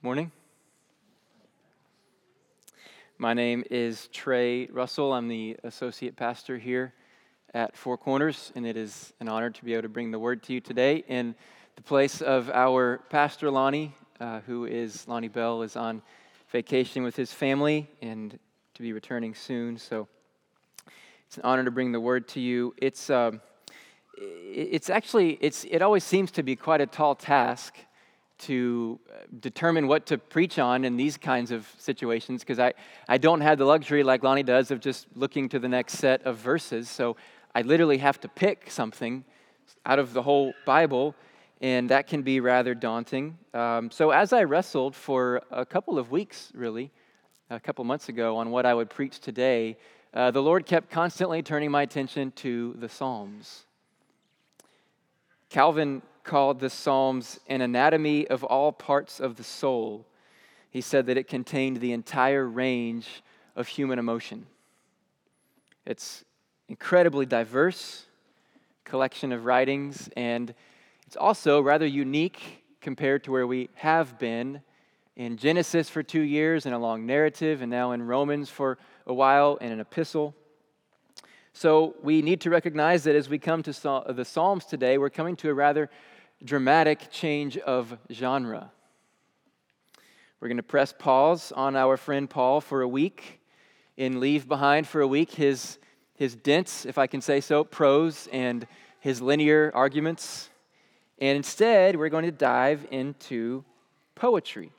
Morning. My name is Trey Russell. I'm the associate pastor here at Four Corners, and it is an honor to be able to bring the word to you today in the place of our pastor, Lonnie, uh, who is, Lonnie Bell, is on vacation with his family and to be returning soon. So it's an honor to bring the word to you. It's, um, it's actually, it's, it always seems to be quite a tall task to uh, determine what to preach on in these kinds of situations because I, I don't have the luxury like Lonnie does of just looking to the next set of verses. So I literally have to pick something out of the whole Bible, and that can be rather daunting. Um, so as I wrestled for a couple of weeks, really, a couple months ago, on what I would preach today, uh, the Lord kept constantly turning my attention to the Psalms. Calvin called the Psalms an anatomy of all parts of the soul. He said that it contained the entire range of human emotion. It's incredibly diverse collection of writings, and it's also rather unique compared to where we have been in Genesis for two years in a long narrative, and now in Romans for a while in an epistle. So we need to recognize that as we come to the Psalms today, we're coming to a rather dramatic change of genre. We're going to press pause on our friend Paul for a week and leave behind for a week his, his dense, if I can say so, prose and his linear arguments. And instead, we're going to dive into poetry.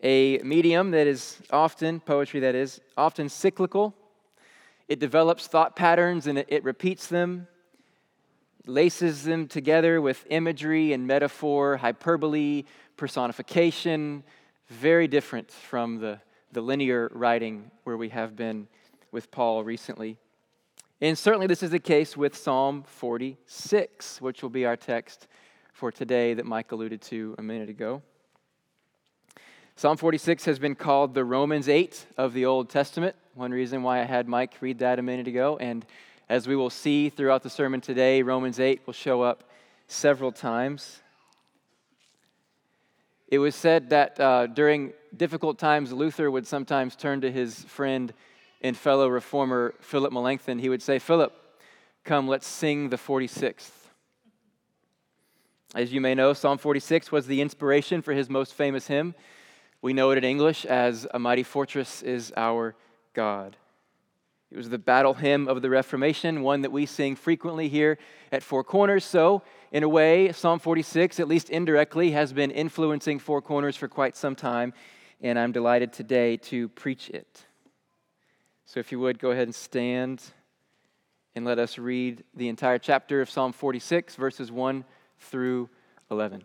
A medium that is often, poetry that is, often cyclical. It develops thought patterns and it, it repeats them laces them together with imagery and metaphor, hyperbole, personification, very different from the, the linear writing where we have been with Paul recently. And certainly this is the case with Psalm 46, which will be our text for today that Mike alluded to a minute ago. Psalm 46 has been called the Romans 8 of the Old Testament. One reason why I had Mike read that a minute ago. And as we will see throughout the sermon today, Romans 8 will show up several times. It was said that uh, during difficult times, Luther would sometimes turn to his friend and fellow reformer Philip Melanchthon. He would say, Philip, come, let's sing the 46th. As you may know, Psalm 46 was the inspiration for his most famous hymn. We know it in English as A Mighty Fortress is Our God. It was the battle hymn of the Reformation, one that we sing frequently here at Four Corners. So, in a way, Psalm 46, at least indirectly, has been influencing Four Corners for quite some time, and I'm delighted today to preach it. So, if you would, go ahead and stand and let us read the entire chapter of Psalm 46, verses 1 through 11.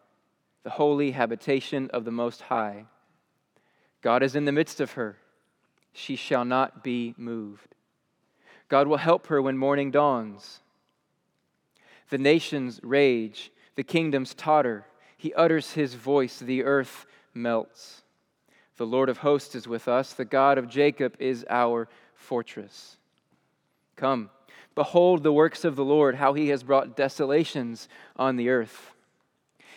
the holy habitation of the Most High. God is in the midst of her. She shall not be moved. God will help her when morning dawns. The nations rage, the kingdoms totter. He utters his voice, the earth melts. The Lord of hosts is with us, the God of Jacob is our fortress. Come, behold the works of the Lord, how he has brought desolations on the earth.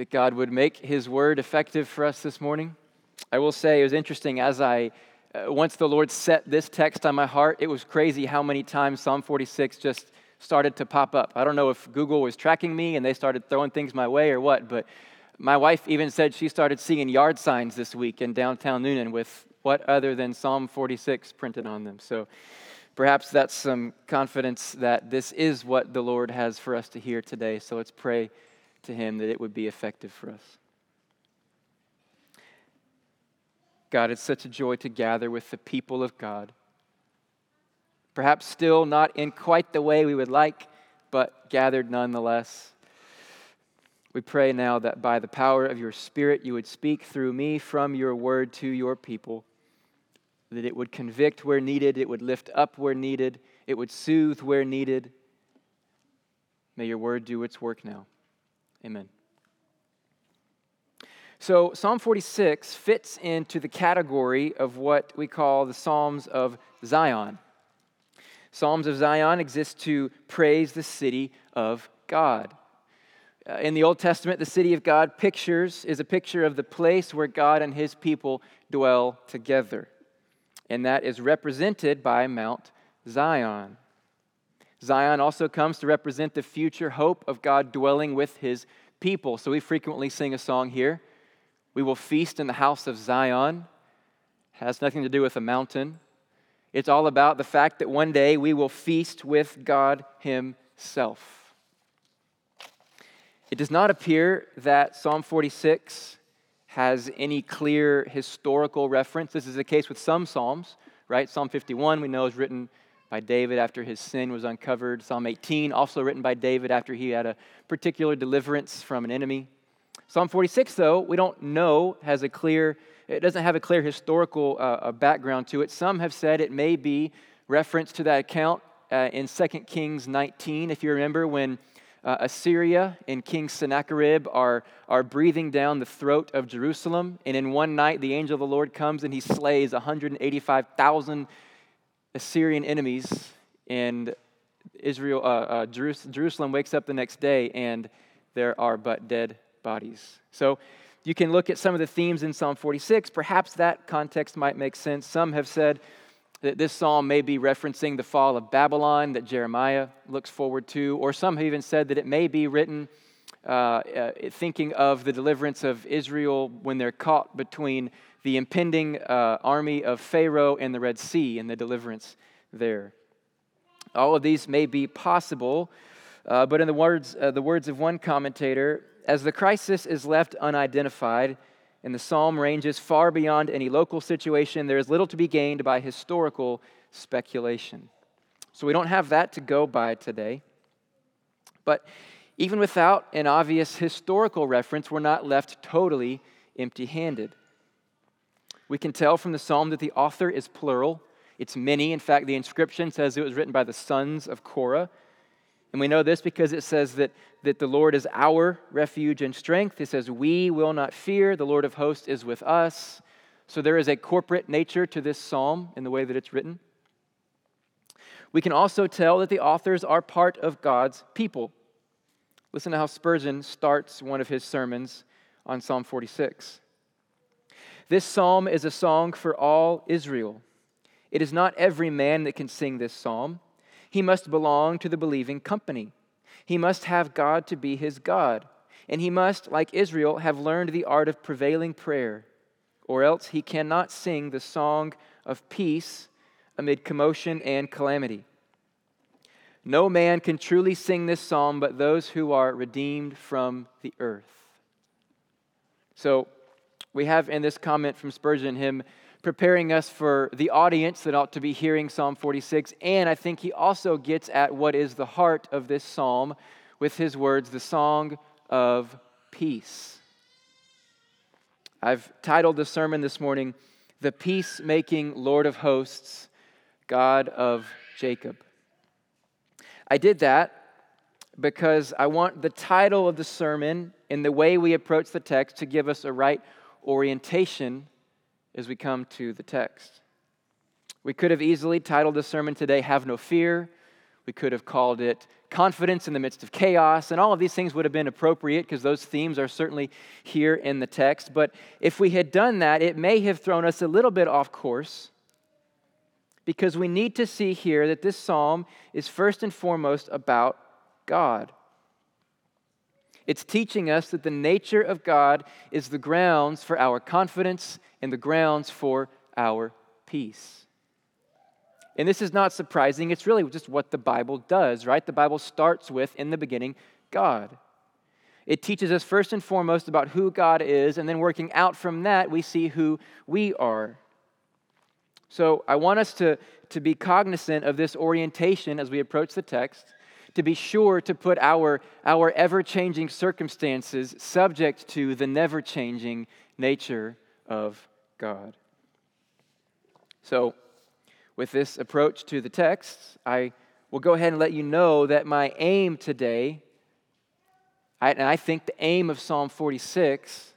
that God would make his word effective for us this morning. I will say it was interesting as I, uh, once the Lord set this text on my heart, it was crazy how many times Psalm 46 just started to pop up. I don't know if Google was tracking me and they started throwing things my way or what, but my wife even said she started seeing yard signs this week in downtown Newnan with what other than Psalm 46 printed on them. So perhaps that's some confidence that this is what the Lord has for us to hear today. So let's pray to Him that it would be effective for us. God, it's such a joy to gather with the people of God. Perhaps still not in quite the way we would like, but gathered nonetheless. We pray now that by the power of your Spirit, you would speak through me from your word to your people, that it would convict where needed, it would lift up where needed, it would soothe where needed. May your word do its work now. Amen. So, Psalm 46 fits into the category of what we call the Psalms of Zion. Psalms of Zion exist to praise the city of God. Uh, in the Old Testament, the city of God pictures is a picture of the place where God and his people dwell together. And that is represented by Mount Zion. Zion also comes to represent the future hope of God dwelling with his people. So we frequently sing a song here we will feast in the house of Zion. Has nothing to do with a mountain. It's all about the fact that one day we will feast with God Himself. It does not appear that Psalm 46 has any clear historical reference. This is the case with some Psalms, right? Psalm 51, we know, is written by David after his sin was uncovered. Psalm 18, also written by David after he had a particular deliverance from an enemy. Psalm 46, though, we don't know has a clear, it doesn't have a clear historical uh, background to it. Some have said it may be reference to that account uh, in 2 Kings 19, if you remember, when uh, Assyria and King Sennacherib are, are breathing down the throat of Jerusalem. And in one night, the angel of the Lord comes and he slays 185,000 Assyrian enemies. And Israel, uh, uh, Jerusalem wakes up the next day and there are but dead bodies. So you can look at some of the themes in Psalm 46. Perhaps that context might make sense. Some have said that this psalm may be referencing the fall of Babylon that Jeremiah looks forward to, or some have even said that it may be written uh, uh, thinking of the deliverance of Israel when they're caught between the impending uh, army of Pharaoh and the Red Sea and the deliverance there. All of these may be possible, uh, but in the words, uh, the words of one commentator, as the crisis is left unidentified and the psalm ranges far beyond any local situation, there is little to be gained by historical speculation. So we don't have that to go by today. But even without an obvious historical reference, we're not left totally empty handed. We can tell from the psalm that the author is plural, it's many. In fact, the inscription says it was written by the sons of Korah. And we know this because it says that, that the Lord is our refuge and strength. It says, We will not fear. The Lord of hosts is with us. So there is a corporate nature to this psalm in the way that it's written. We can also tell that the authors are part of God's people. Listen to how Spurgeon starts one of his sermons on Psalm 46. This psalm is a song for all Israel. It is not every man that can sing this psalm. He must belong to the believing company. He must have God to be his God. And he must, like Israel, have learned the art of prevailing prayer, or else he cannot sing the song of peace amid commotion and calamity. No man can truly sing this psalm but those who are redeemed from the earth. So, we have in this comment from Spurgeon him preparing us for the audience that ought to be hearing Psalm 46. And I think he also gets at what is the heart of this psalm with his words, the song of peace. I've titled the sermon this morning, The Peacemaking Lord of Hosts, God of Jacob. I did that because I want the title of the sermon and the way we approach the text to give us a right orientation as we come to the text. We could have easily titled the sermon today, Have No Fear. We could have called it Confidence in the Midst of Chaos. And all of these things would have been appropriate because those themes are certainly here in the text. But if we had done that, it may have thrown us a little bit off course because we need to see here that this psalm is first and foremost about God. It's teaching us that the nature of God is the grounds for our confidence and the grounds for our peace. And this is not surprising. It's really just what the Bible does, right? The Bible starts with, in the beginning, God. It teaches us first and foremost about who God is, and then working out from that, we see who we are. So I want us to, to be cognizant of this orientation as we approach the text, to be sure to put our, our ever changing circumstances subject to the never changing nature of God. So, with this approach to the text, I will go ahead and let you know that my aim today, I, and I think the aim of Psalm 46,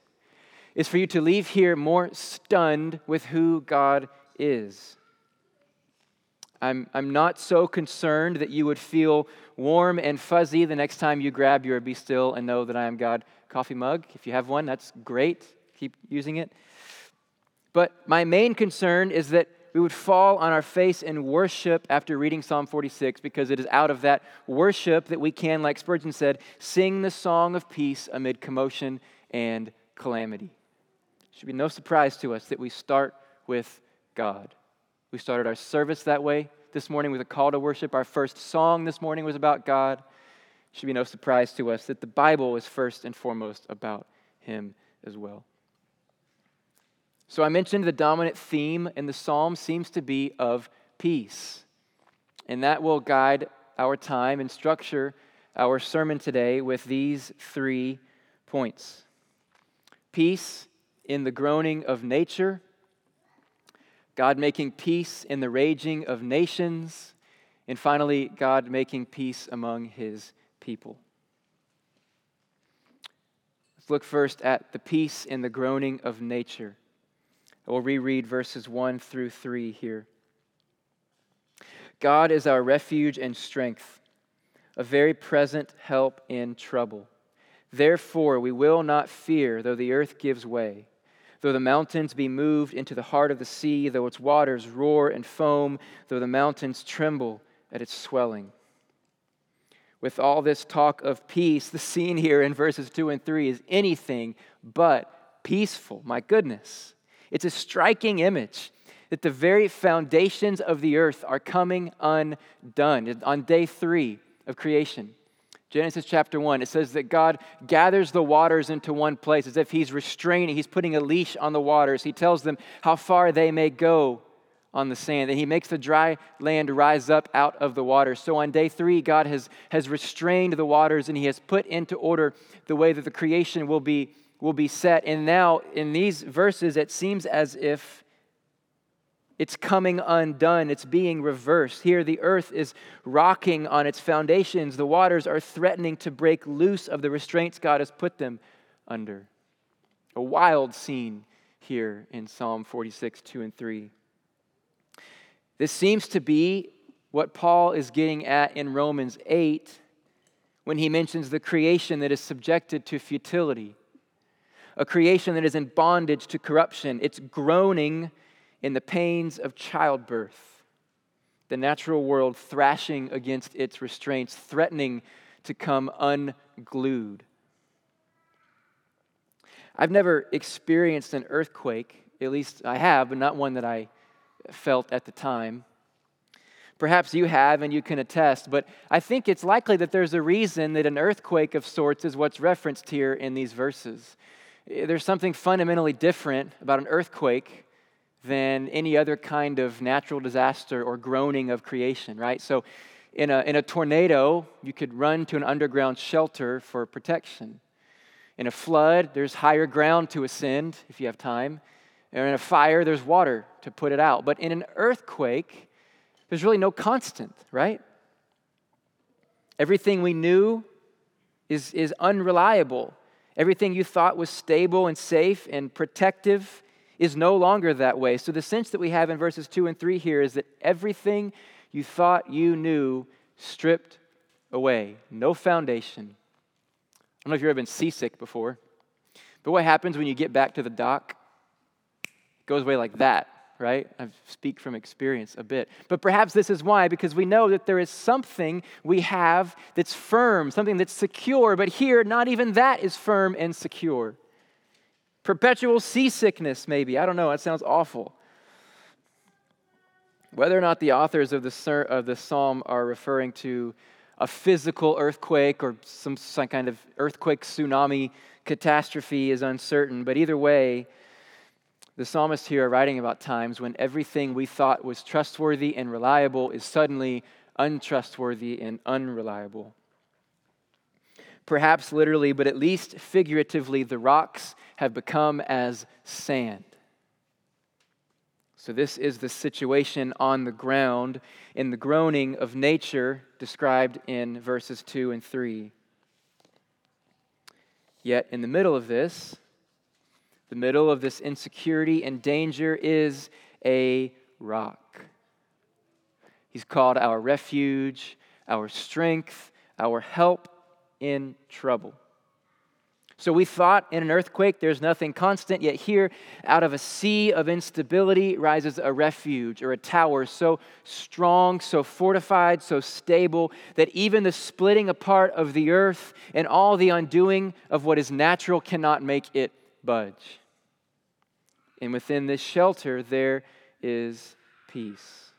is for you to leave here more stunned with who God is. I'm, I'm not so concerned that you would feel warm and fuzzy the next time you grab your Be Still and Know That I Am God coffee mug. If you have one, that's great. Keep using it. But my main concern is that we would fall on our face in worship after reading Psalm 46 because it is out of that worship that we can, like Spurgeon said, sing the song of peace amid commotion and calamity. It should be no surprise to us that we start with God. We started our service that way this morning with a call to worship. Our first song this morning was about God. It should be no surprise to us that the Bible is first and foremost about Him as well. So I mentioned the dominant theme in the psalm seems to be of peace. And that will guide our time and structure our sermon today with these three points peace in the groaning of nature, God making peace in the raging of nations, and finally, God making peace among his people. Let's look first at the peace in the groaning of nature. I will reread verses 1 through 3 here. God is our refuge and strength, a very present help in trouble. Therefore, we will not fear, though the earth gives way, though the mountains be moved into the heart of the sea, though its waters roar and foam, though the mountains tremble at its swelling. With all this talk of peace, the scene here in verses 2 and 3 is anything but peaceful. My goodness. It's a striking image that the very foundations of the earth are coming undone. On day three of creation, Genesis chapter 1, it says that God gathers the waters into one place as if He's restraining, He's putting a leash on the waters. He tells them how far they may go on the sand. And He makes the dry land rise up out of the water. So on day three, God has, has restrained the waters and He has put into order the way that the creation will be will be set. And now, in these verses, it seems as if it's coming undone, it's being reversed. Here, the earth is rocking on its foundations, the waters are threatening to break loose of the restraints God has put them under. A wild scene here in Psalm 46, 2 and 3. This seems to be what Paul is getting at in Romans 8 when he mentions the creation that is subjected to futility a creation that is in bondage to corruption. It's groaning in the pains of childbirth. The natural world thrashing against its restraints, threatening to come unglued. I've never experienced an earthquake, at least I have, but not one that I felt at the time. Perhaps you have and you can attest, but I think it's likely that there's a reason that an earthquake of sorts is what's referenced here in these verses. There's something fundamentally different about an earthquake than any other kind of natural disaster or groaning of creation, right? So, in a, in a tornado, you could run to an underground shelter for protection. In a flood, there's higher ground to ascend if you have time. Or in a fire, there's water to put it out. But in an earthquake, there's really no constant, right? Everything we knew is, is unreliable. Everything you thought was stable and safe and protective is no longer that way. So, the sense that we have in verses 2 and 3 here is that everything you thought you knew stripped away, no foundation. I don't know if you've ever been seasick before, but what happens when you get back to the dock? It goes away like that, right? I speak from experience a bit. But perhaps this is why, because we know that there is something we have that's firm, something that's secure, but here, not even that is firm and secure. Perpetual seasickness, maybe. I don't know. That sounds awful. Whether or not the authors of the, of the psalm are referring to a physical earthquake or some, some kind of earthquake tsunami catastrophe is uncertain, but either way, the psalmists here are writing about times when everything we thought was trustworthy and reliable is suddenly untrustworthy and unreliable. Perhaps literally, but at least figuratively, the rocks have become as sand. So, this is the situation on the ground in the groaning of nature described in verses 2 and 3. Yet, in the middle of this, the middle of this insecurity and danger is a rock. He's called our refuge, our strength, our help in trouble. So we thought in an earthquake there's nothing constant, yet here, out of a sea of instability, rises a refuge or a tower so strong, so fortified, so stable that even the splitting apart of the earth and all the undoing of what is natural cannot make it budge. And within this shelter, there is peace.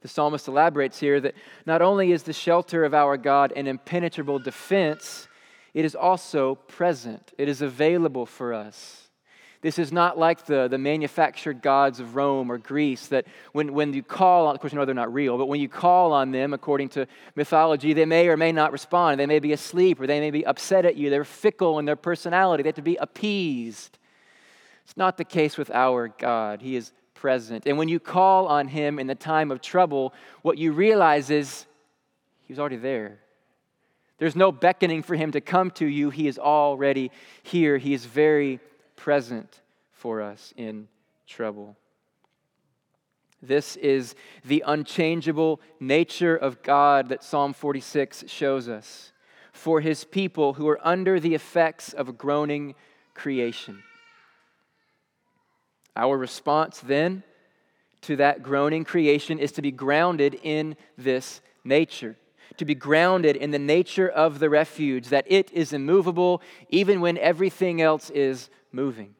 The psalmist elaborates here that not only is the shelter of our God an impenetrable defense, it is also present, it is available for us. This is not like the, the manufactured gods of Rome or Greece that when, when you call on, of course, you know they're not real, but when you call on them according to mythology, they may or may not respond. They may be asleep or they may be upset at you. They're fickle in their personality. They have to be appeased. It's not the case with our God. He is present. And when you call on Him in the time of trouble, what you realize is He's already there. There's no beckoning for him to come to you. He is already here. He is very present for us in trouble. This is the unchangeable nature of God that Psalm 46 shows us for his people who are under the effects of a groaning creation. Our response then to that groaning creation is to be grounded in this nature to be grounded in the nature of the refuge, that it is immovable even when everything else is moving.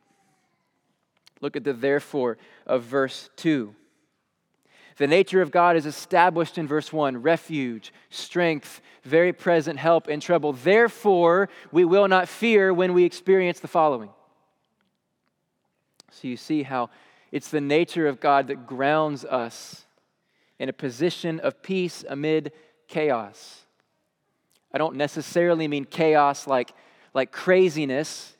Look at the therefore of verse 2. The nature of God is established in verse 1 refuge, strength, very present help in trouble. Therefore, we will not fear when we experience the following. So you see how it's the nature of God that grounds us in a position of peace amid chaos. I don't necessarily mean chaos like, like craziness.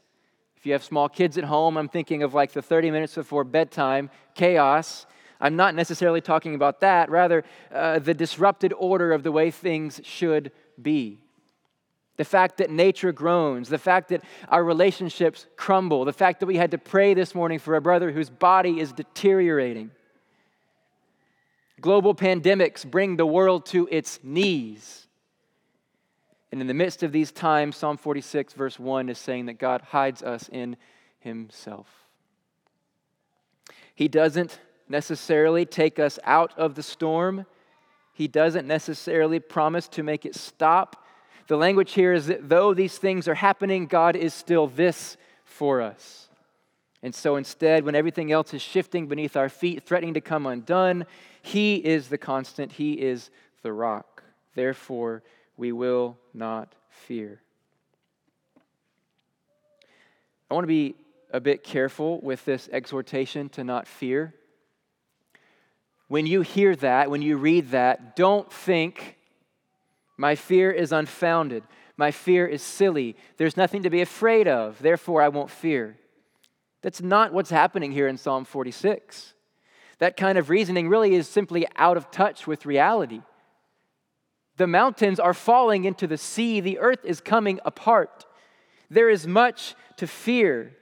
If you have small kids at home, I'm thinking of like the 30 minutes before bedtime, chaos. I'm not necessarily talking about that, rather, uh, the disrupted order of the way things should be. The fact that nature groans, the fact that our relationships crumble, the fact that we had to pray this morning for a brother whose body is deteriorating. Global pandemics bring the world to its knees. And in the midst of these times, Psalm 46, verse 1 is saying that God hides us in Himself. He doesn't necessarily take us out of the storm, He doesn't necessarily promise to make it stop. The language here is that though these things are happening, God is still this for us. And so instead, when everything else is shifting beneath our feet, threatening to come undone, He is the constant, He is the rock. Therefore, we will not fear. I want to be a bit careful with this exhortation to not fear. When you hear that, when you read that, don't think, my fear is unfounded. My fear is silly. There's nothing to be afraid of. Therefore, I won't fear. That's not what's happening here in Psalm 46. That kind of reasoning really is simply out of touch with reality. The mountains are falling into the sea, the earth is coming apart. There is much to fear.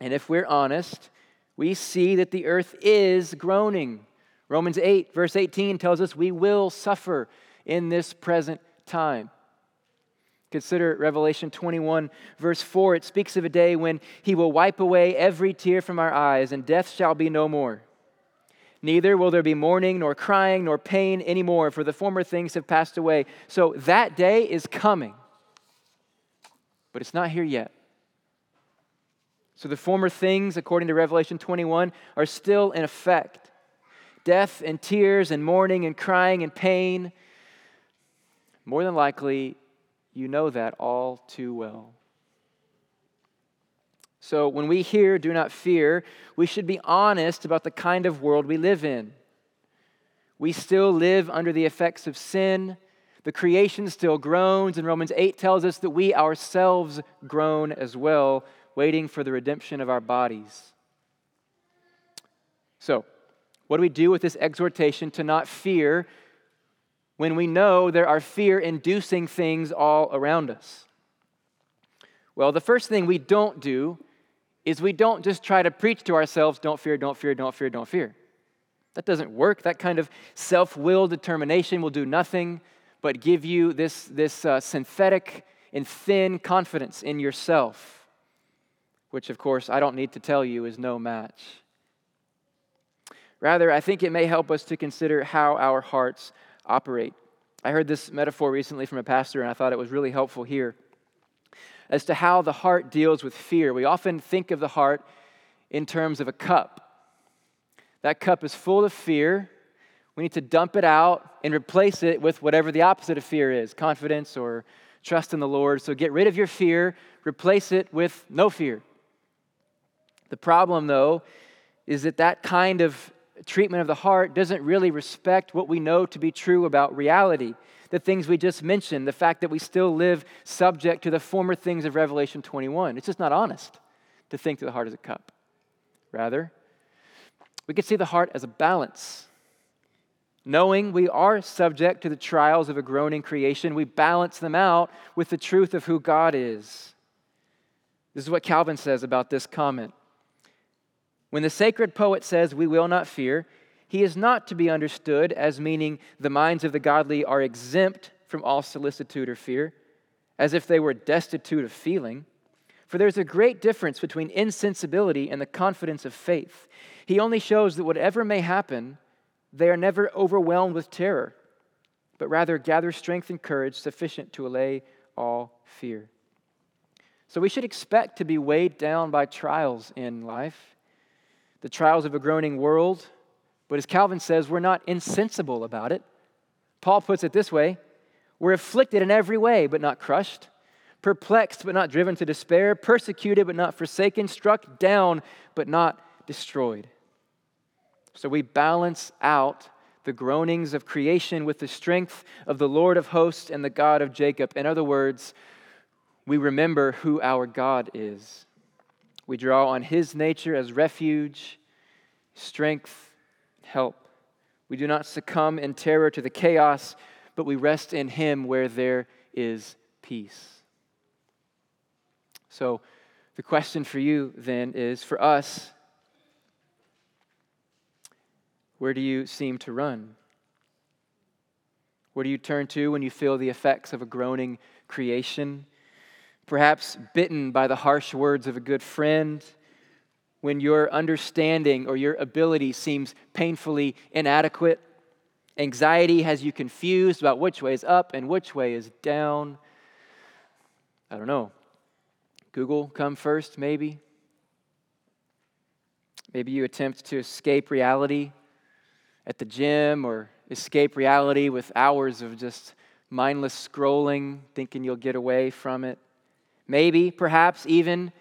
And if we're honest, we see that the earth is groaning. Romans 8, verse 18 tells us we will suffer in this present time. Consider Revelation 21, verse 4. It speaks of a day when he will wipe away every tear from our eyes, and death shall be no more. Neither will there be mourning, nor crying, nor pain anymore, for the former things have passed away. So that day is coming, but it's not here yet. So the former things, according to Revelation 21, are still in effect death and tears and mourning and crying and pain. More than likely, you know that all too well. So when we hear do not fear, we should be honest about the kind of world we live in. We still live under the effects of sin. The creation still groans, and Romans 8 tells us that we ourselves groan as well, waiting for the redemption of our bodies. So, what do we do with this exhortation to not fear when we know there are fear inducing things all around us? Well, the first thing we don't do is we don't just try to preach to ourselves, don't fear, don't fear, don't fear, don't fear. That doesn't work. That kind of self will determination will do nothing but give you this, this uh, synthetic and thin confidence in yourself, which, of course, I don't need to tell you is no match. Rather, I think it may help us to consider how our hearts operate. I heard this metaphor recently from a pastor, and I thought it was really helpful here as to how the heart deals with fear. We often think of the heart in terms of a cup. That cup is full of fear. We need to dump it out and replace it with whatever the opposite of fear is confidence or trust in the Lord. So get rid of your fear, replace it with no fear. The problem, though, is that that kind of treatment of the heart doesn't really respect what we know to be true about reality. The things we just mentioned, the fact that we still live subject to the former things of Revelation 21. It's just not honest to think that the heart is a cup. Rather, we could see the heart as a balance. Knowing we are subject to the trials of a groaning creation, we balance them out with the truth of who God is. This is what Calvin says about this comment. When the sacred poet says, We will not fear, he is not to be understood as meaning the minds of the godly are exempt from all solicitude or fear, as if they were destitute of feeling. For there's a great difference between insensibility and the confidence of faith. He only shows that whatever may happen, they are never overwhelmed with terror, but rather gather strength and courage sufficient to allay all fear. So we should expect to be weighed down by trials in life the trials of a groaning world, but as Calvin says, we're not insensible about it. Paul puts it this way we're afflicted in every way, but not crushed, perplexed, but not driven to despair, persecuted, but not forsaken, struck down, but not destroyed. So we balance out the groanings of creation with the strength of the Lord of hosts and the God of Jacob. In other words, we remember who our God is. We draw on His nature as refuge, strength, help. We do not succumb in terror to the chaos, but we rest in Him where there is peace. So, the question for you then is for us, where do you seem to run? Where do you turn to when you feel the effects of a groaning creation? Perhaps bitten by the harsh words of a good friend, when your understanding or your ability seems painfully inadequate, anxiety has you confused about which way is up and which way is down. I don't know. Google come first, maybe. Maybe you attempt to escape reality at the gym or escape reality with hours of just mindless scrolling, thinking you'll get away from it. Maybe, perhaps, even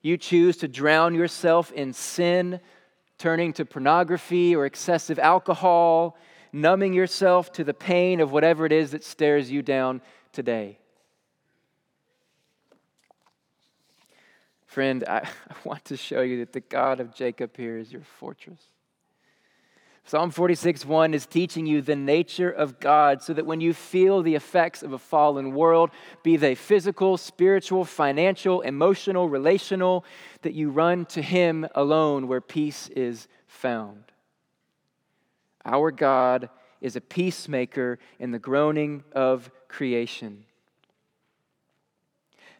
you choose to drown yourself in sin, turning to pornography or excessive alcohol, numbing yourself to the pain of whatever it is that stares you down today. Friend, I, want to show you that the God of Jacob here is your fortress. Psalm 46 1 is teaching you the nature of God so that when you feel the effects of a fallen world, be they physical, spiritual, financial, emotional, relational, that you run to Him alone where peace is found. Our God is a peacemaker in the groaning of creation.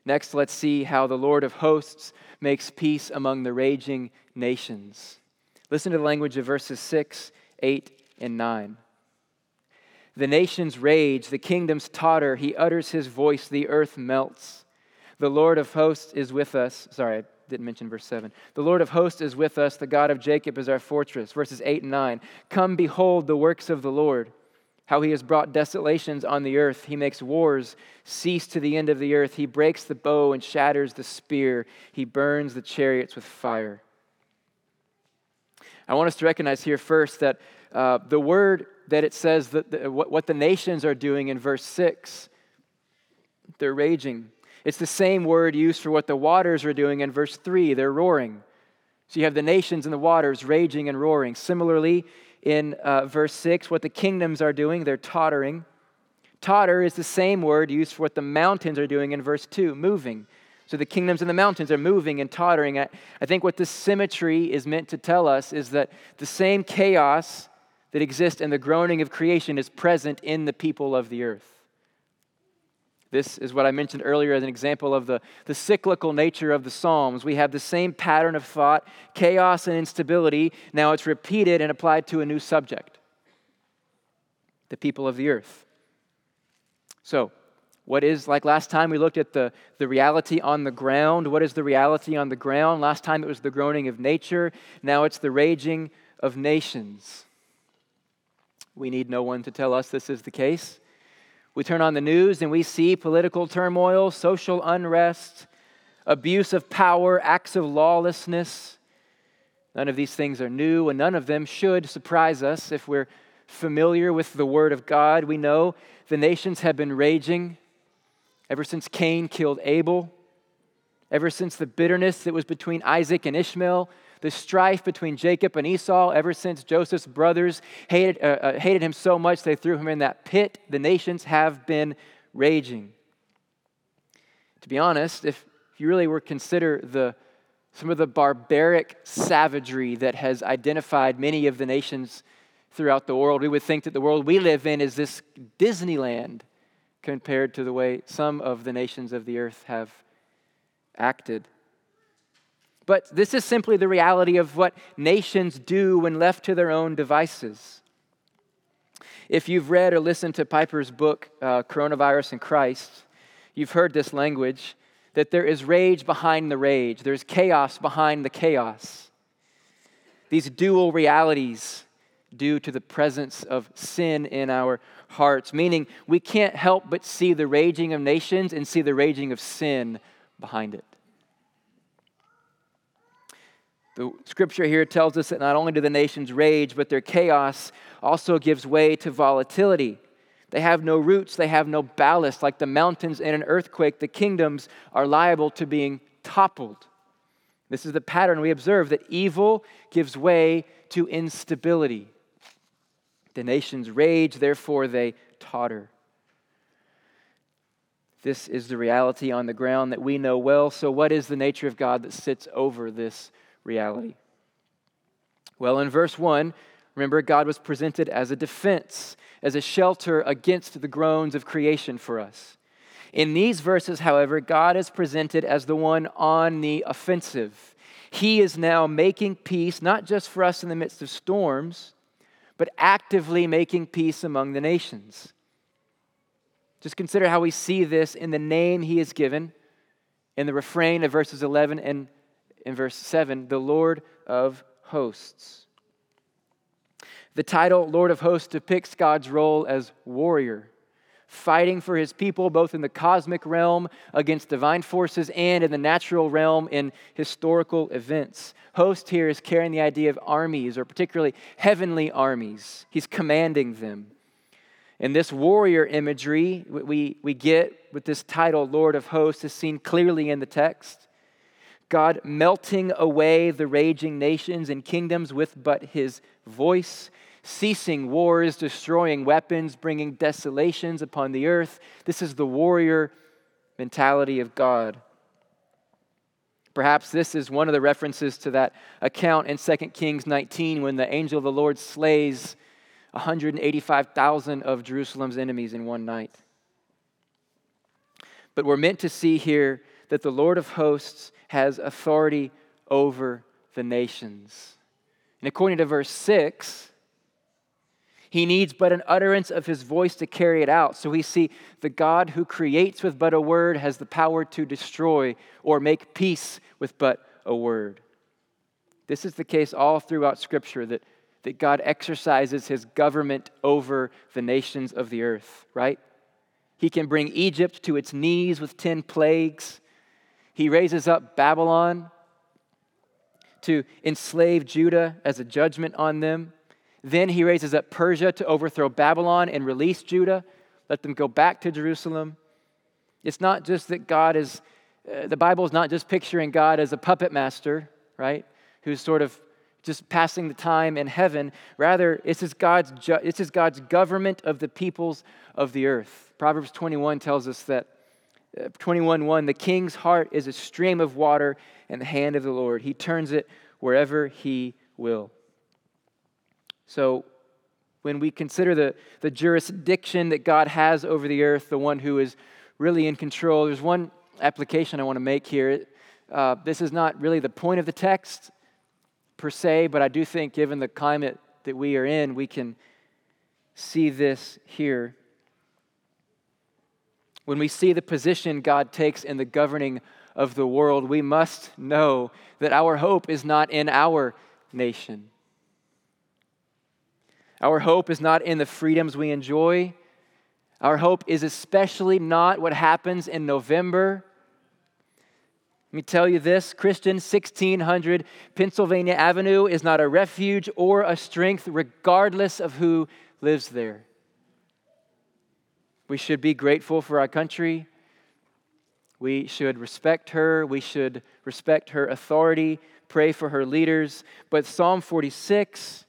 Next, let's see how the Lord of hosts makes peace among the raging nations. Listen to the language of verses 6, 8, and 9. The nations rage, the kingdoms totter. He utters his voice, the earth melts. The Lord of hosts is with us. Sorry, I didn't mention verse 7. The Lord of hosts is with us. The God of Jacob is our fortress. Verses 8 and 9. Come, behold the works of the Lord how he has brought desolations on the earth. He makes wars cease to the end of the earth. He breaks the bow and shatters the spear. He burns the chariots with fire. I want us to recognize here first that uh, the word that it says that the, what, what the nations are doing in verse 6, they're raging. It's the same word used for what the waters are doing in verse 3, they're roaring. So you have the nations and the waters raging and roaring. Similarly, in uh, verse 6 what the kingdoms are doing. They're tottering. Totter is the same word used for what the mountains are doing in verse 2, moving. So the kingdoms and the mountains are moving and tottering. I, I think what this symmetry is meant to tell us is that the same chaos that exists in the groaning of creation is present in the people of the earth. This is what I mentioned earlier as an example of the, the cyclical nature of the Psalms. We have the same pattern of thought, chaos and instability. Now it's repeated and applied to a new subject the people of the earth. So, what is, like last time we looked at the, the reality on the ground. What is the reality on the ground? Last time it was the groaning of nature. Now it's the raging of nations. We need no one to tell us this is the case. We turn on the news and we see political turmoil, social unrest, abuse of power, acts of lawlessness. None of these things are new, and none of them should surprise us if we're familiar with the Word of God. We know the nations have been raging ever since Cain killed Abel, ever since the bitterness that was between Isaac and Ishmael the strife between Jacob and Esau ever since Joseph's brothers hated, uh, uh, hated him so much they threw him in that pit. The nations have been raging. To be honest, if you really were to consider the some of the barbaric savagery that has identified many of the nations throughout the world, we would think that the world we live in is this Disneyland compared to the way some of the nations of the earth have acted. But this is simply the reality of what nations do when left to their own devices. If you've read or listened to Piper's book, uh, Coronavirus and Christ, you've heard this language that there is rage behind the rage, there's chaos behind the chaos. These dual realities due to the presence of sin in our hearts, meaning we can't help but see the raging of nations and see the raging of sin behind it. The scripture here tells us that not only do the nations rage, but their chaos also gives way to volatility. They have no roots, they have no ballast. Like the mountains in an earthquake, the kingdoms are liable to being toppled. This is the pattern we observe that evil gives way to instability. The nations rage, therefore they totter. This is the reality on the ground that we know well. So, what is the nature of God that sits over this reality? Well, in verse 1, remember, God was presented as a defense, as a shelter against the groans of creation for us. In these verses, however, God is presented as the one on the offensive. He is now making peace, not just for us in the midst of storms, but actively making peace among the nations. Just consider how we see this in the name he is given in the refrain of verses 11 and in verse 7 the Lord of hosts. The title Lord of Hosts depicts God's role as warrior, fighting for his people both in the cosmic realm against divine forces and in the natural realm in historical events. Host here is carrying the idea of armies, or particularly heavenly armies. He's commanding them. And this warrior imagery we, we get with this title, Lord of Hosts, is seen clearly in the text. God melting away the raging nations and kingdoms with but his voice, ceasing wars, destroying weapons, bringing desolations upon the earth. This is the warrior mentality of God. Perhaps this is one of the references to that account in 2 Kings 19 when the angel of the Lord slays 185,000 of Jerusalem's enemies in one night. But we're meant to see here that the Lord of hosts has authority over the nations. And according to verse 6, he needs but an utterance of his voice to carry it out. So we see the God who creates with but a word has the power to destroy or make peace with but a word. This is the case all throughout Scripture that, that God exercises his government over the nations of the earth, right? He can bring Egypt to its knees with 10 plagues. He raises up Babylon to enslave Judah as a judgment on them. Then he raises up Persia to overthrow Babylon and release Judah, let them go back to Jerusalem. It's not just that God is, uh, the Bible is not just picturing God as a puppet master, right? Who's sort of just passing the time in heaven. Rather, this is God's, ju- this is God's government of the peoples of the earth. Proverbs 21 tells us that, uh, 21 the king's heart is a stream of water in the hand of the Lord. He turns it wherever he will. So, when we consider the, the jurisdiction that God has over the earth, the one who is really in control, there's one application I want to make here. Uh, this is not really the point of the text per se, but I do think, given the climate that we are in, we can see this here. When we see the position God takes in the governing of the world, we must know that our hope is not in our nation. Our hope is not in the freedoms we enjoy. Our hope is especially not what happens in November. Let me tell you this Christian 1600 Pennsylvania Avenue is not a refuge or a strength, regardless of who lives there. We should be grateful for our country. We should respect her. We should respect her authority, pray for her leaders. But Psalm 46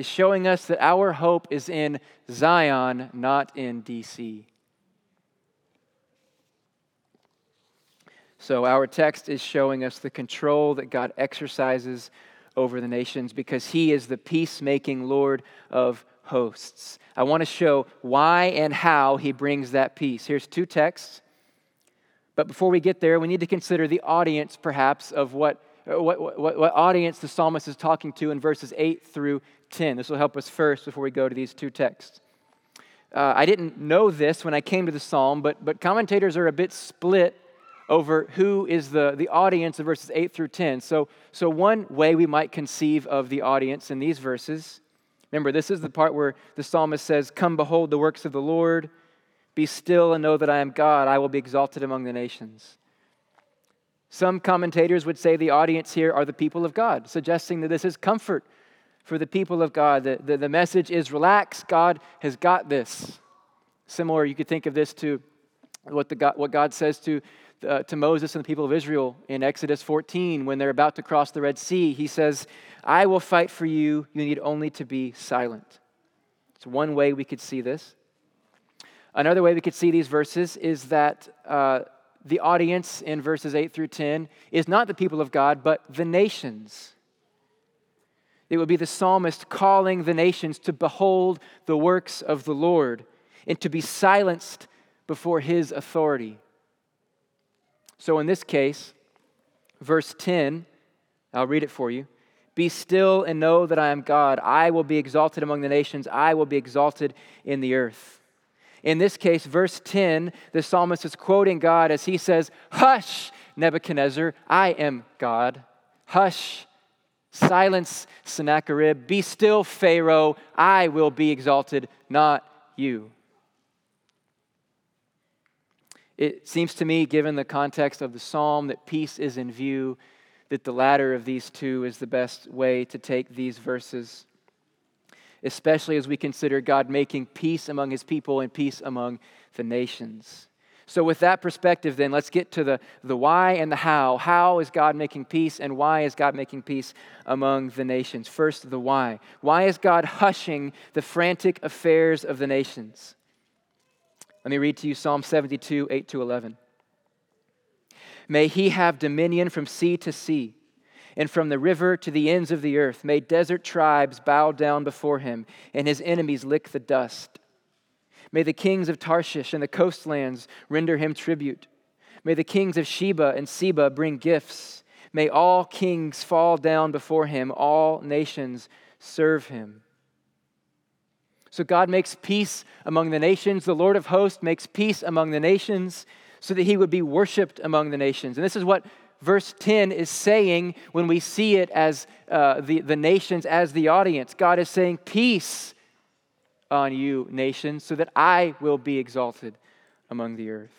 is showing us that our hope is in Zion, not in DC. So, our text is showing us the control that God exercises over the nations because He is the peacemaking Lord of hosts. I want to show why and how He brings that peace. Here's two texts. But before we get there, we need to consider the audience, perhaps, of what, what, what, what audience the psalmist is talking to in verses 8 through 10. This will help us first before we go to these two texts. Uh, I didn't know this when I came to the psalm, but, but commentators are a bit split over who is the, the audience of verses 8 through 10. So, so, one way we might conceive of the audience in these verses, remember, this is the part where the psalmist says, Come behold the works of the Lord, be still and know that I am God, I will be exalted among the nations. Some commentators would say the audience here are the people of God, suggesting that this is comfort for the people of God. The, the, the message is relax, God has got this. Similar, you could think of this to what, the God, what God says to, uh, to Moses and the people of Israel in Exodus 14 when they're about to cross the Red Sea. He says, I will fight for you. You need only to be silent. It's one way we could see this. Another way we could see these verses is that uh, the audience in verses 8 through 10 is not the people of God, but the nations. It would be the psalmist calling the nations to behold the works of the Lord and to be silenced before his authority. So, in this case, verse 10, I'll read it for you. Be still and know that I am God. I will be exalted among the nations, I will be exalted in the earth. In this case, verse 10, the psalmist is quoting God as he says, Hush, Nebuchadnezzar, I am God. Hush, Silence, Sennacherib. Be still, Pharaoh. I will be exalted, not you. It seems to me, given the context of the psalm, that peace is in view, that the latter of these two is the best way to take these verses, especially as we consider God making peace among his people and peace among the nations. So, with that perspective, then, let's get to the, the why and the how. How is God making peace, and why is God making peace among the nations? First, the why. Why is God hushing the frantic affairs of the nations? Let me read to you Psalm 72, 8 to 11. May he have dominion from sea to sea, and from the river to the ends of the earth. May desert tribes bow down before him, and his enemies lick the dust. May the kings of Tarshish and the coastlands render him tribute. May the kings of Sheba and Seba bring gifts. May all kings fall down before him, all nations serve him. So God makes peace among the nations. The Lord of hosts makes peace among the nations so that he would be worshiped among the nations. And this is what verse 10 is saying when we see it as uh, the, the nations as the audience. God is saying, Peace on you, nations, so that I will be exalted among the earth.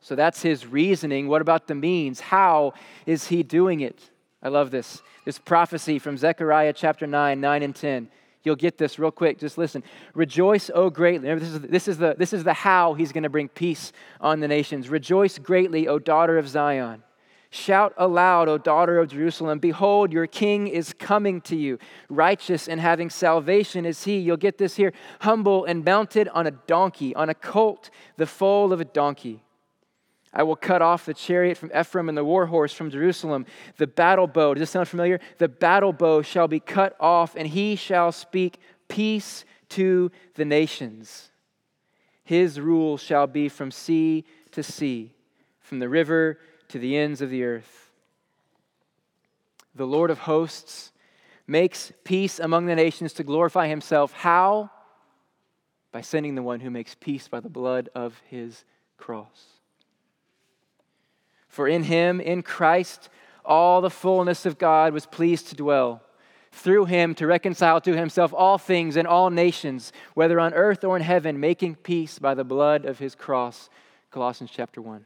So that's his reasoning. What about the means? How is he doing it? I love this. This prophecy from Zechariah chapter 9, 9 and 10. You'll get this real quick. Just listen. Rejoice, O greatly. Remember, this is, this is, the, this is the how he's going to bring peace on the nations. Rejoice greatly, O daughter of Zion. Shout aloud, O daughter of Jerusalem. Behold, your king is coming to you. Righteous and having salvation is he. You'll get this here. Humble and mounted on a donkey, on a colt, the foal of a donkey. I will cut off the chariot from Ephraim and the war horse from Jerusalem. The battle bow, does this sound familiar? The battle bow shall be cut off, and he shall speak peace to the nations. His rule shall be from sea to sea, from the river to the ends of the earth. The Lord of hosts makes peace among the nations to glorify himself. How? By sending the one who makes peace by the blood of his cross. For in him, in Christ, all the fullness of God was pleased to dwell. Through him to reconcile to himself all things and all nations, whether on earth or in heaven, making peace by the blood of his cross. Colossians chapter 1.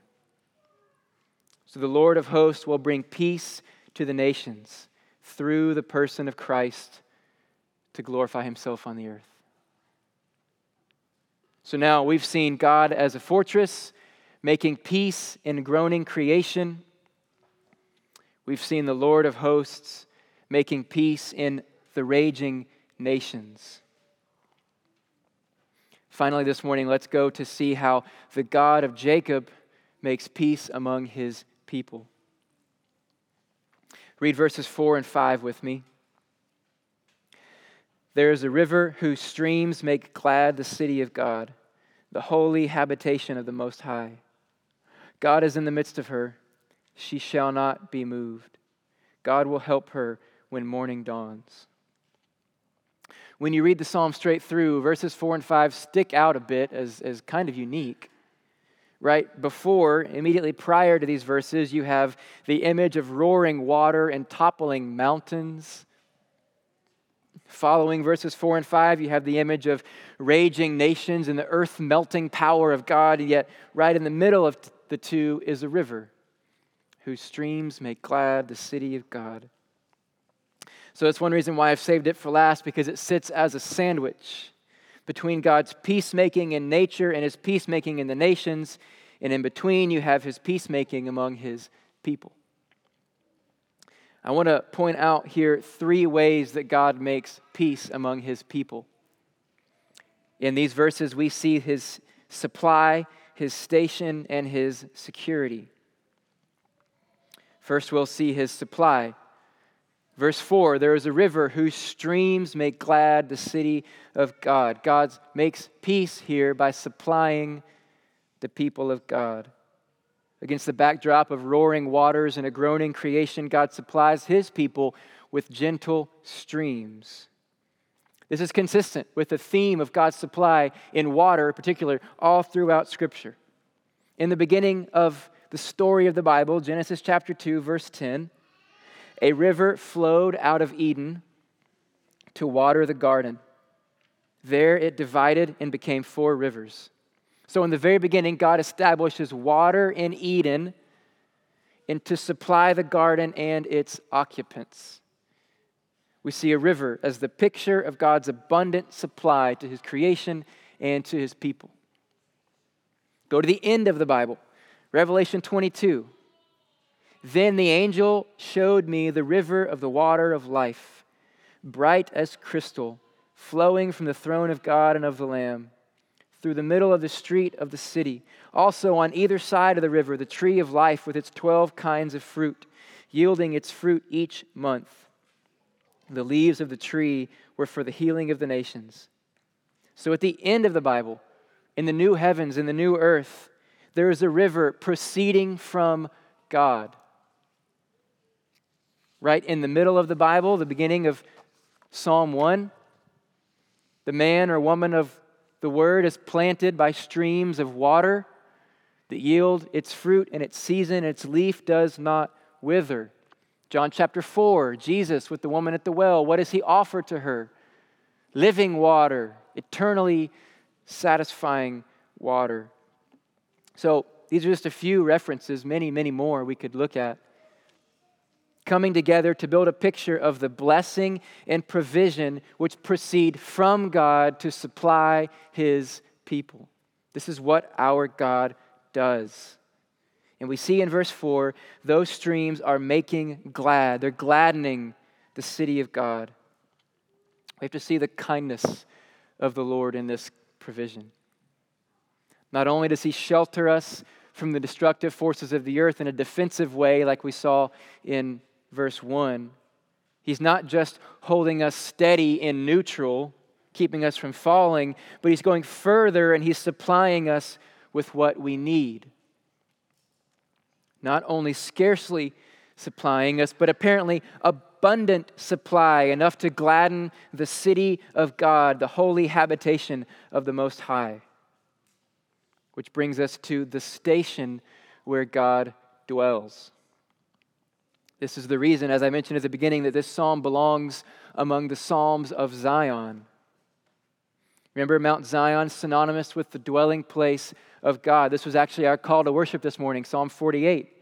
So the Lord of hosts will bring peace to the nations through the person of Christ to glorify himself on the earth. So now we've seen God as a fortress making peace in groaning creation. We've seen the Lord of hosts making peace in the raging nations. Finally, this morning, let's go to see how the God of Jacob makes peace among his people. Read verses 4 and 5 with me. There is a river whose streams make glad the city of God, the holy habitation of the Most High. God is in the midst of her. She shall not be moved. God will help her when morning dawns. When you read the psalm straight through, verses 4 and 5 stick out a bit as, as kind of unique. Right before, immediately prior to these verses, you have the image of roaring water and toppling mountains. Following verses 4 and 5, you have the image of raging nations and the earth melting power of God. And yet, right in the middle of the two is a river whose streams make glad the city of God. So that's one reason why I've saved it for last because it sits as a sandwich between God's peacemaking in nature and his peacemaking in the nations. And in between, you have his peacemaking among his people. I want to point out here three ways that God makes peace among his people. In these verses, we see his supply his station, and his security. First, we'll see his supply. Verse 4 there is a river whose streams make glad the city of God. God makes peace here by supplying the people of God. Against the backdrop of roaring waters and a groaning creation, God supplies his people with gentle streams. This is consistent with the theme of God's supply in water, in particular, all throughout Scripture. In the beginning of the story of the Bible, Genesis chapter 2, verse 10, a river flowed out of Eden to water the garden. There it divided and became four rivers. So, in the very beginning, God establishes water in Eden and to supply the garden and its occupants we see a river as the picture of God's abundant supply to his creation and to his people. Go to the end of the Bible, Revelation 22. Then the angel showed me the river of the water of life, bright as crystal, flowing from the throne of God and of the Lamb through the middle of the street of the city. Also, on either side of the river, the tree of life with its 12 kinds of fruit, yielding its fruit each month. The leaves of the tree were for the healing of the nations. So at the end of the Bible, in the new heavens, in the new earth, there is a river proceeding from God. Right in the middle of the Bible, the beginning of Psalm 1, the man or woman of the word is planted by streams of water that yield its fruit in its season, its leaf does not wither. John chapter 4, Jesus with the woman at the well, what does he offer to her? Living water, eternally satisfying water. So these are just a few references, many, many more we could look at. Coming together to build a picture of the blessing and provision which proceed from God to supply his people. This is what our God does. And we see in verse 4 those streams are making glad, they're gladdening the city of God. We have to see the kindness of the Lord in this provision. Not only does he shelter us from the destructive forces of the earth in a defensive way, like we saw in verse 1, he's not just holding us steady in neutral, keeping us from falling, but he's going further and he's supplying us with what we need. Not only scarcely supplying us, but apparently abundant supply, enough to gladden the city of God, the holy habitation of the Most High. Which brings us to the station where God dwells. This is the reason, as I mentioned at the beginning, that this psalm belongs among the Psalms of Zion. Remember, Mount Zion, synonymous with the dwelling place of God. This was actually our call to worship this morning, Psalm 48.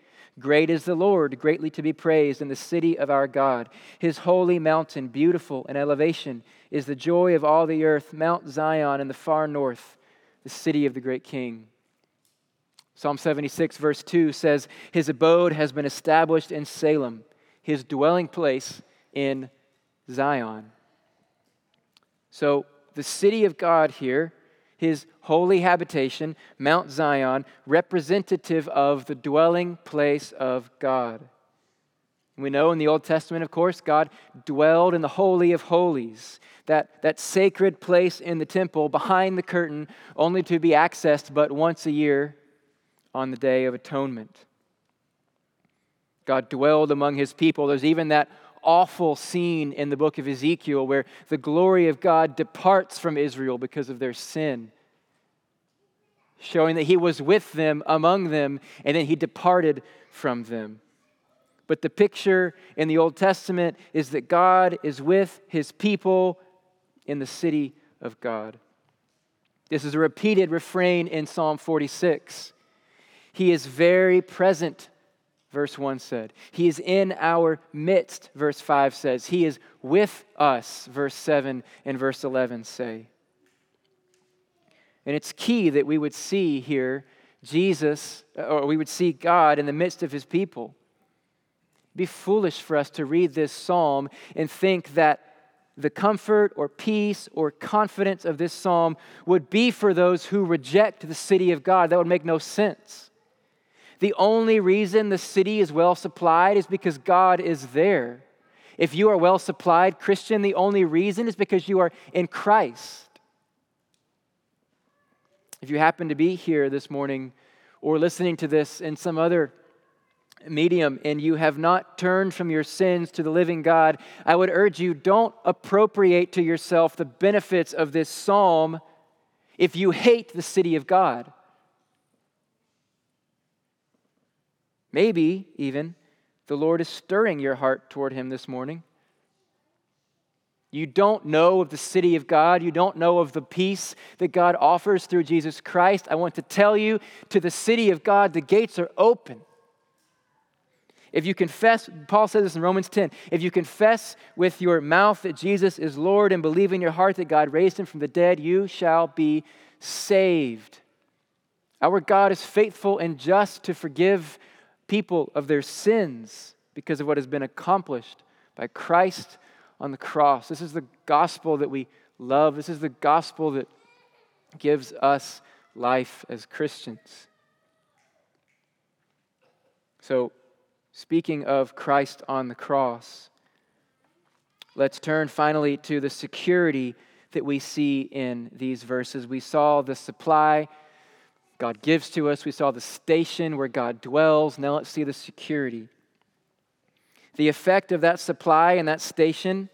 Great is the Lord, greatly to be praised in the city of our God. His holy mountain, beautiful in elevation, is the joy of all the earth, Mount Zion in the far north, the city of the great King. Psalm 76, verse 2 says, His abode has been established in Salem, his dwelling place in Zion. So, the city of God here, his holy habitation, Mount Zion, representative of the dwelling place of God. We know in the Old Testament, of course, God dwelled in the Holy of Holies, that, that sacred place in the temple behind the curtain, only to be accessed but once a year on the Day of Atonement. God dwelled among his people. There's even that awful scene in the book of Ezekiel where the glory of God departs from Israel because of their sin, showing that he was with them, among them, and then he departed from them. But the picture in the Old Testament is that God is with his people in the city of God. This is a repeated refrain in Psalm 46. He is very present verse 1 said. He is in our midst, verse 5 says. He is with us, verse 7 and verse 11 say. And it's key that we would see here Jesus, or we would see God in the midst of his people. It'd be foolish for us to read this psalm and think that the comfort or peace or confidence of this psalm would be for those who reject the city of God. That would make no sense. The only reason the city is well supplied is because God is there. If you are well supplied, Christian, the only reason is because you are in Christ. If you happen to be here this morning or listening to this in some other medium and you have not turned from your sins to the living God, I would urge you don't appropriate to yourself the benefits of this psalm if you hate the city of God. Maybe even the Lord is stirring your heart toward Him this morning. You don't know of the city of God. You don't know of the peace that God offers through Jesus Christ. I want to tell you to the city of God, the gates are open. If you confess, Paul says this in Romans 10, if you confess with your mouth that Jesus is Lord and believe in your heart that God raised him from the dead, you shall be saved. Our God is faithful and just to forgive people of their sins because of what has been accomplished by Christ on the cross. This is the gospel that we love. This is the gospel that gives us life as Christians. So, speaking of Christ on the cross, let's turn finally to the security that we see in these verses. We saw the supply God gives to us. We saw the station where God dwells. Now let's see the security. The effect of that supply and that station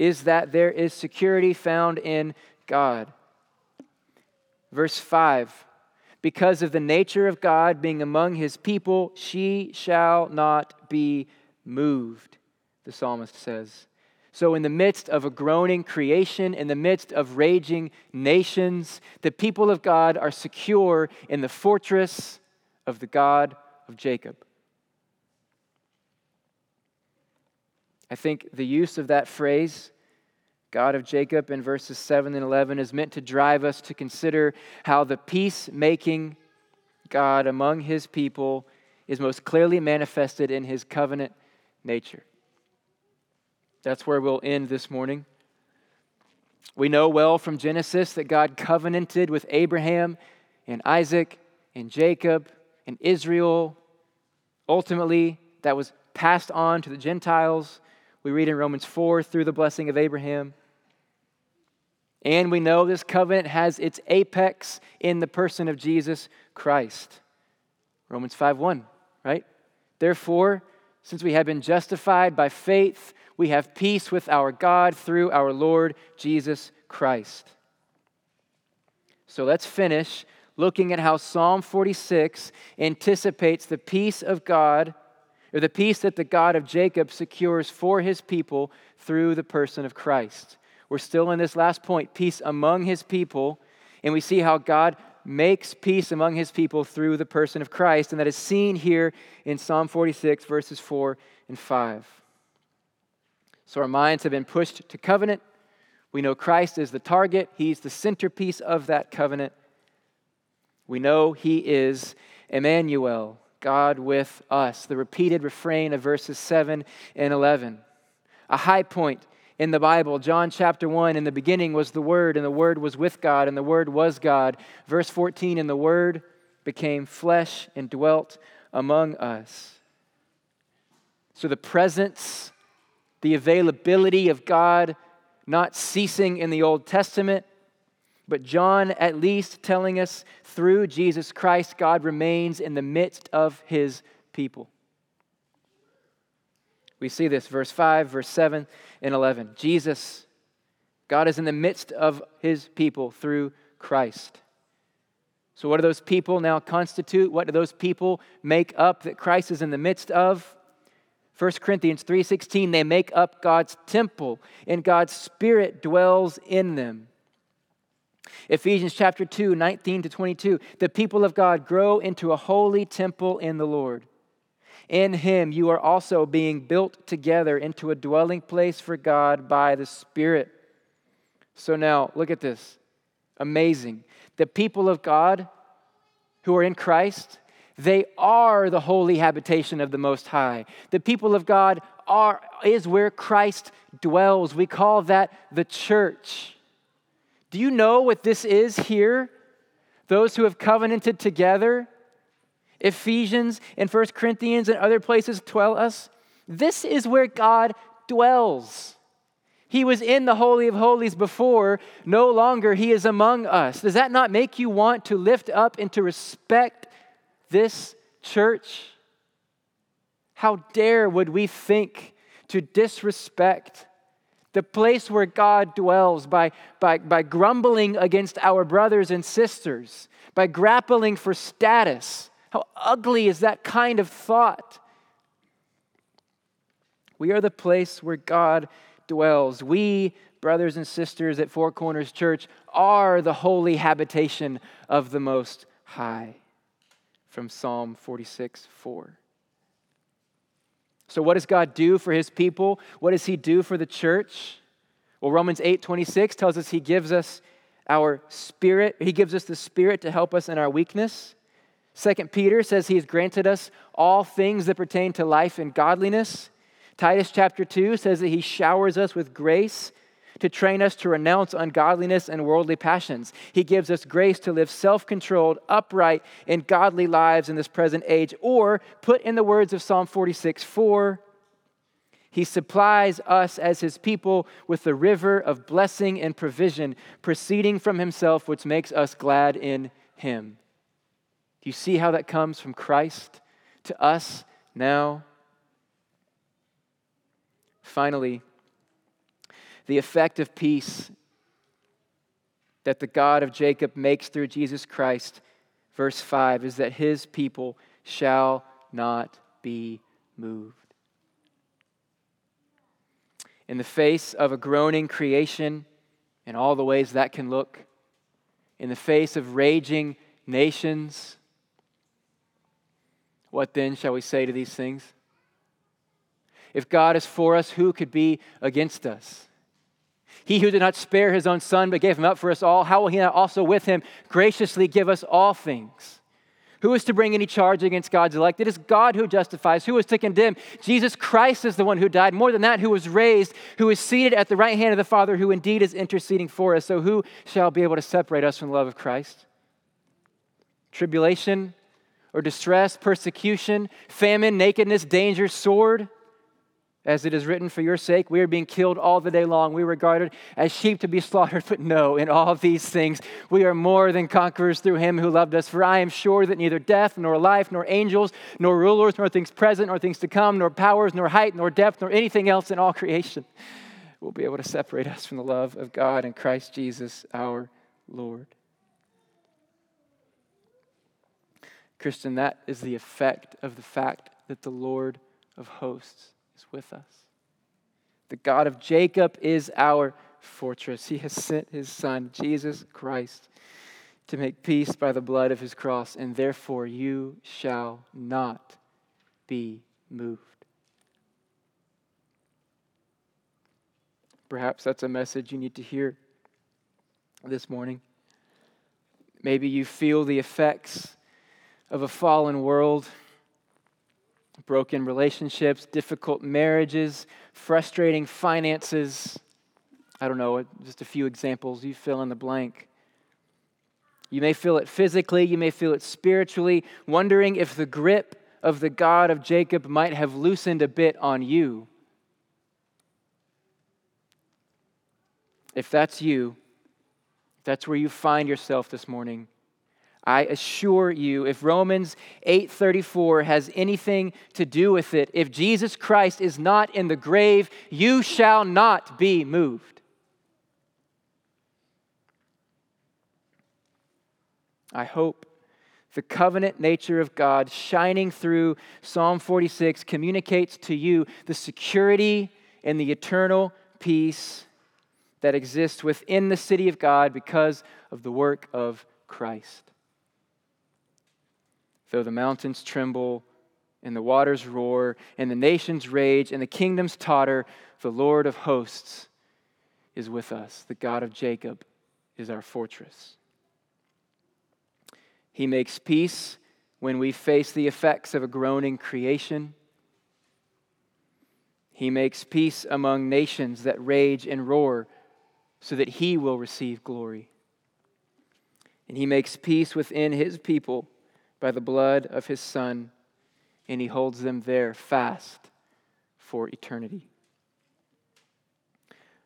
is that there is security found in God. Verse 5 Because of the nature of God being among his people, she shall not be moved, the psalmist says. So, in the midst of a groaning creation, in the midst of raging nations, the people of God are secure in the fortress of the God of Jacob. I think the use of that phrase, God of Jacob, in verses 7 and 11, is meant to drive us to consider how the peacemaking God among his people is most clearly manifested in his covenant nature. That's where we'll end this morning. We know well from Genesis that God covenanted with Abraham and Isaac and Jacob and Israel. Ultimately, that was passed on to the Gentiles. We read in Romans 4 through the blessing of Abraham. And we know this covenant has its apex in the person of Jesus Christ. Romans 5 1, right? Therefore, since we have been justified by faith, we have peace with our God through our Lord Jesus Christ. So let's finish looking at how Psalm 46 anticipates the peace of God, or the peace that the God of Jacob secures for his people through the person of Christ. We're still in this last point peace among his people, and we see how God makes peace among his people through the person of Christ, and that is seen here in Psalm 46, verses 4 and 5. So our minds have been pushed to covenant. We know Christ is the target, He's the centerpiece of that covenant. We know He is Emmanuel, God with us, the repeated refrain of verses 7 and 11. A high point in the Bible, John chapter 1, in the beginning was the Word, and the Word was with God, and the Word was God. Verse 14, and the Word became flesh and dwelt among us. So the presence the availability of God not ceasing in the Old Testament, but John at least telling us through Jesus Christ, God remains in the midst of his people. We see this, verse 5, verse 7, and 11. Jesus, God is in the midst of his people through Christ. So, what do those people now constitute? What do those people make up that Christ is in the midst of? 1 Corinthians 3:16 they make up God's temple and God's spirit dwells in them. Ephesians chapter 2 19 to 22 the people of God grow into a holy temple in the Lord. In him you are also being built together into a dwelling place for God by the Spirit. So now look at this. Amazing. The people of God who are in Christ they are the holy habitation of the Most High. The people of God are, is where Christ dwells. We call that the church. Do you know what this is here? Those who have covenanted together, Ephesians and First Corinthians and other places tell us this is where God dwells. He was in the Holy of Holies before, no longer he is among us. Does that not make you want to lift up and to respect this church? How dare would we think to disrespect the place where God dwells by, by, by grumbling against our brothers and sisters, by grappling for status? How ugly is that kind of thought? We are the place where God dwells. We, brothers and sisters at Four Corners Church, are the holy habitation of the Most High from Psalm 46 4. So, what does God do for his people? What does he do for the church? Well, Romans 8 26 tells us he gives us our spirit, he gives us the spirit to help us in our weakness. Second Peter says he has granted us all things that pertain to life and godliness. Titus chapter 2 says that he showers us with grace to train us to renounce ungodliness and worldly passions. He gives us grace to live self controlled, upright, and godly lives in this present age. Or, put in the words of Psalm 46 4, he supplies us as his people with the river of blessing and provision proceeding from himself, which makes us glad in him. Do you see how that comes from Christ to us now? Finally, the effect of peace that the God of Jacob makes through Jesus Christ, verse 5, is that his people shall not be moved. In the face of a groaning creation, in all the ways that can look, in the face of raging nations, what then shall we say to these things? If God is for us, who could be against us? He who did not spare his own son, but gave him up for us all, how will he not also with him graciously give us all things? Who is to bring any charge against God's elect? It is God who justifies. Who is to condemn? Jesus Christ is the one who died. More than that, who was raised, who is seated at the right hand of the Father, who indeed is interceding for us. So who shall be able to separate us from the love of Christ? Tribulation or distress, persecution, famine, nakedness, danger, sword? As it is written, for your sake, we are being killed all the day long. We are regarded as sheep to be slaughtered, but no, in all these things, we are more than conquerors through him who loved us. For I am sure that neither death, nor life, nor angels, nor rulers, nor things present, nor things to come, nor powers, nor height, nor depth, nor anything else in all creation will be able to separate us from the love of God in Christ Jesus our Lord. Christian, that is the effect of the fact that the Lord of hosts is with us. The God of Jacob is our fortress. He has sent his Son, Jesus Christ, to make peace by the blood of his cross, and therefore you shall not be moved. Perhaps that's a message you need to hear this morning. Maybe you feel the effects of a fallen world broken relationships, difficult marriages, frustrating finances. I don't know, just a few examples. You fill in the blank. You may feel it physically, you may feel it spiritually, wondering if the grip of the God of Jacob might have loosened a bit on you. If that's you, if that's where you find yourself this morning, I assure you, if Romans 8:34 has anything to do with it, if Jesus Christ is not in the grave, you shall not be moved. I hope the covenant nature of God shining through Psalm 46 communicates to you the security and the eternal peace that exists within the city of God because of the work of Christ. Though the mountains tremble and the waters roar and the nations rage and the kingdoms totter, the Lord of hosts is with us. The God of Jacob is our fortress. He makes peace when we face the effects of a groaning creation. He makes peace among nations that rage and roar so that he will receive glory. And he makes peace within his people by the blood of his Son, and he holds them there fast for eternity.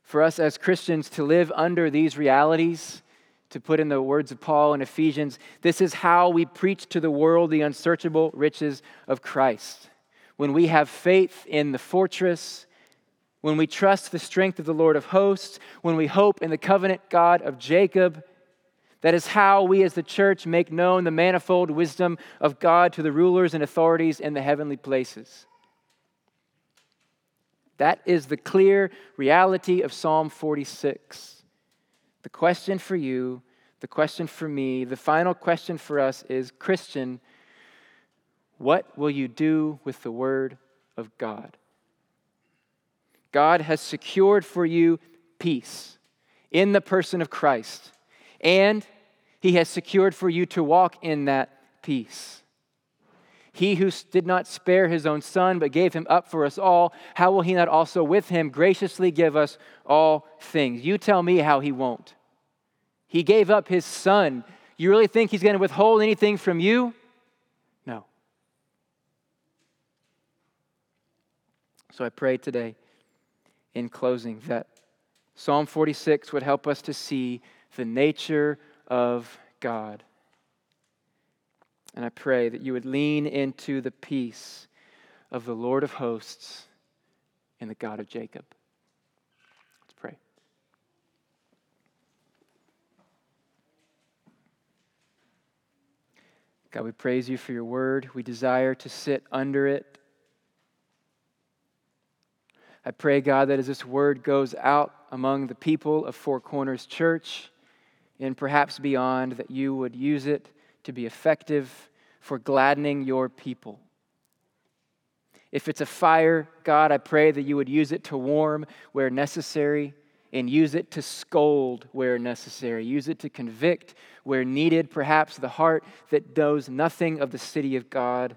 For us as Christians to live under these realities, to put in the words of Paul in Ephesians, this is how we preach to the world the unsearchable riches of Christ. When we have faith in the fortress, when we trust the strength of the Lord of hosts, when we hope in the covenant God of Jacob, that is how we as the church make known the manifold wisdom of God to the rulers and authorities in the heavenly places. That is the clear reality of Psalm 46. The question for you, the question for me, the final question for us is Christian, what will you do with the Word of God? God has secured for you peace in the person of Christ. And he has secured for you to walk in that peace. He who did not spare his own son, but gave him up for us all, how will he not also with him graciously give us all things? You tell me how he won't. He gave up his son. You really think he's going to withhold anything from you? No. So I pray today, in closing, that Psalm 46 would help us to see the nature of God. And I pray that you would lean into the peace of the Lord of hosts and the God of Jacob. Let's pray. God, we praise you for your word. We desire to sit under it. I pray, God, that as this word goes out among the people of Four Corners Church and perhaps beyond, that you would use it to be effective for gladdening your people. If it's a fire, God, I pray that you would use it to warm where necessary and use it to scold where necessary. Use it to convict where needed, perhaps the heart that knows nothing of the city of God.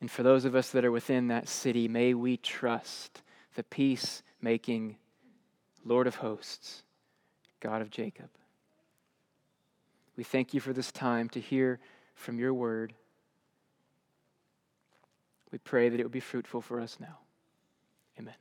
And for those of us that are within that city, may we trust the peace making Lord of hosts, God of Jacob. We thank you for this time to hear from your word. We pray that it would be fruitful for us now. Amen.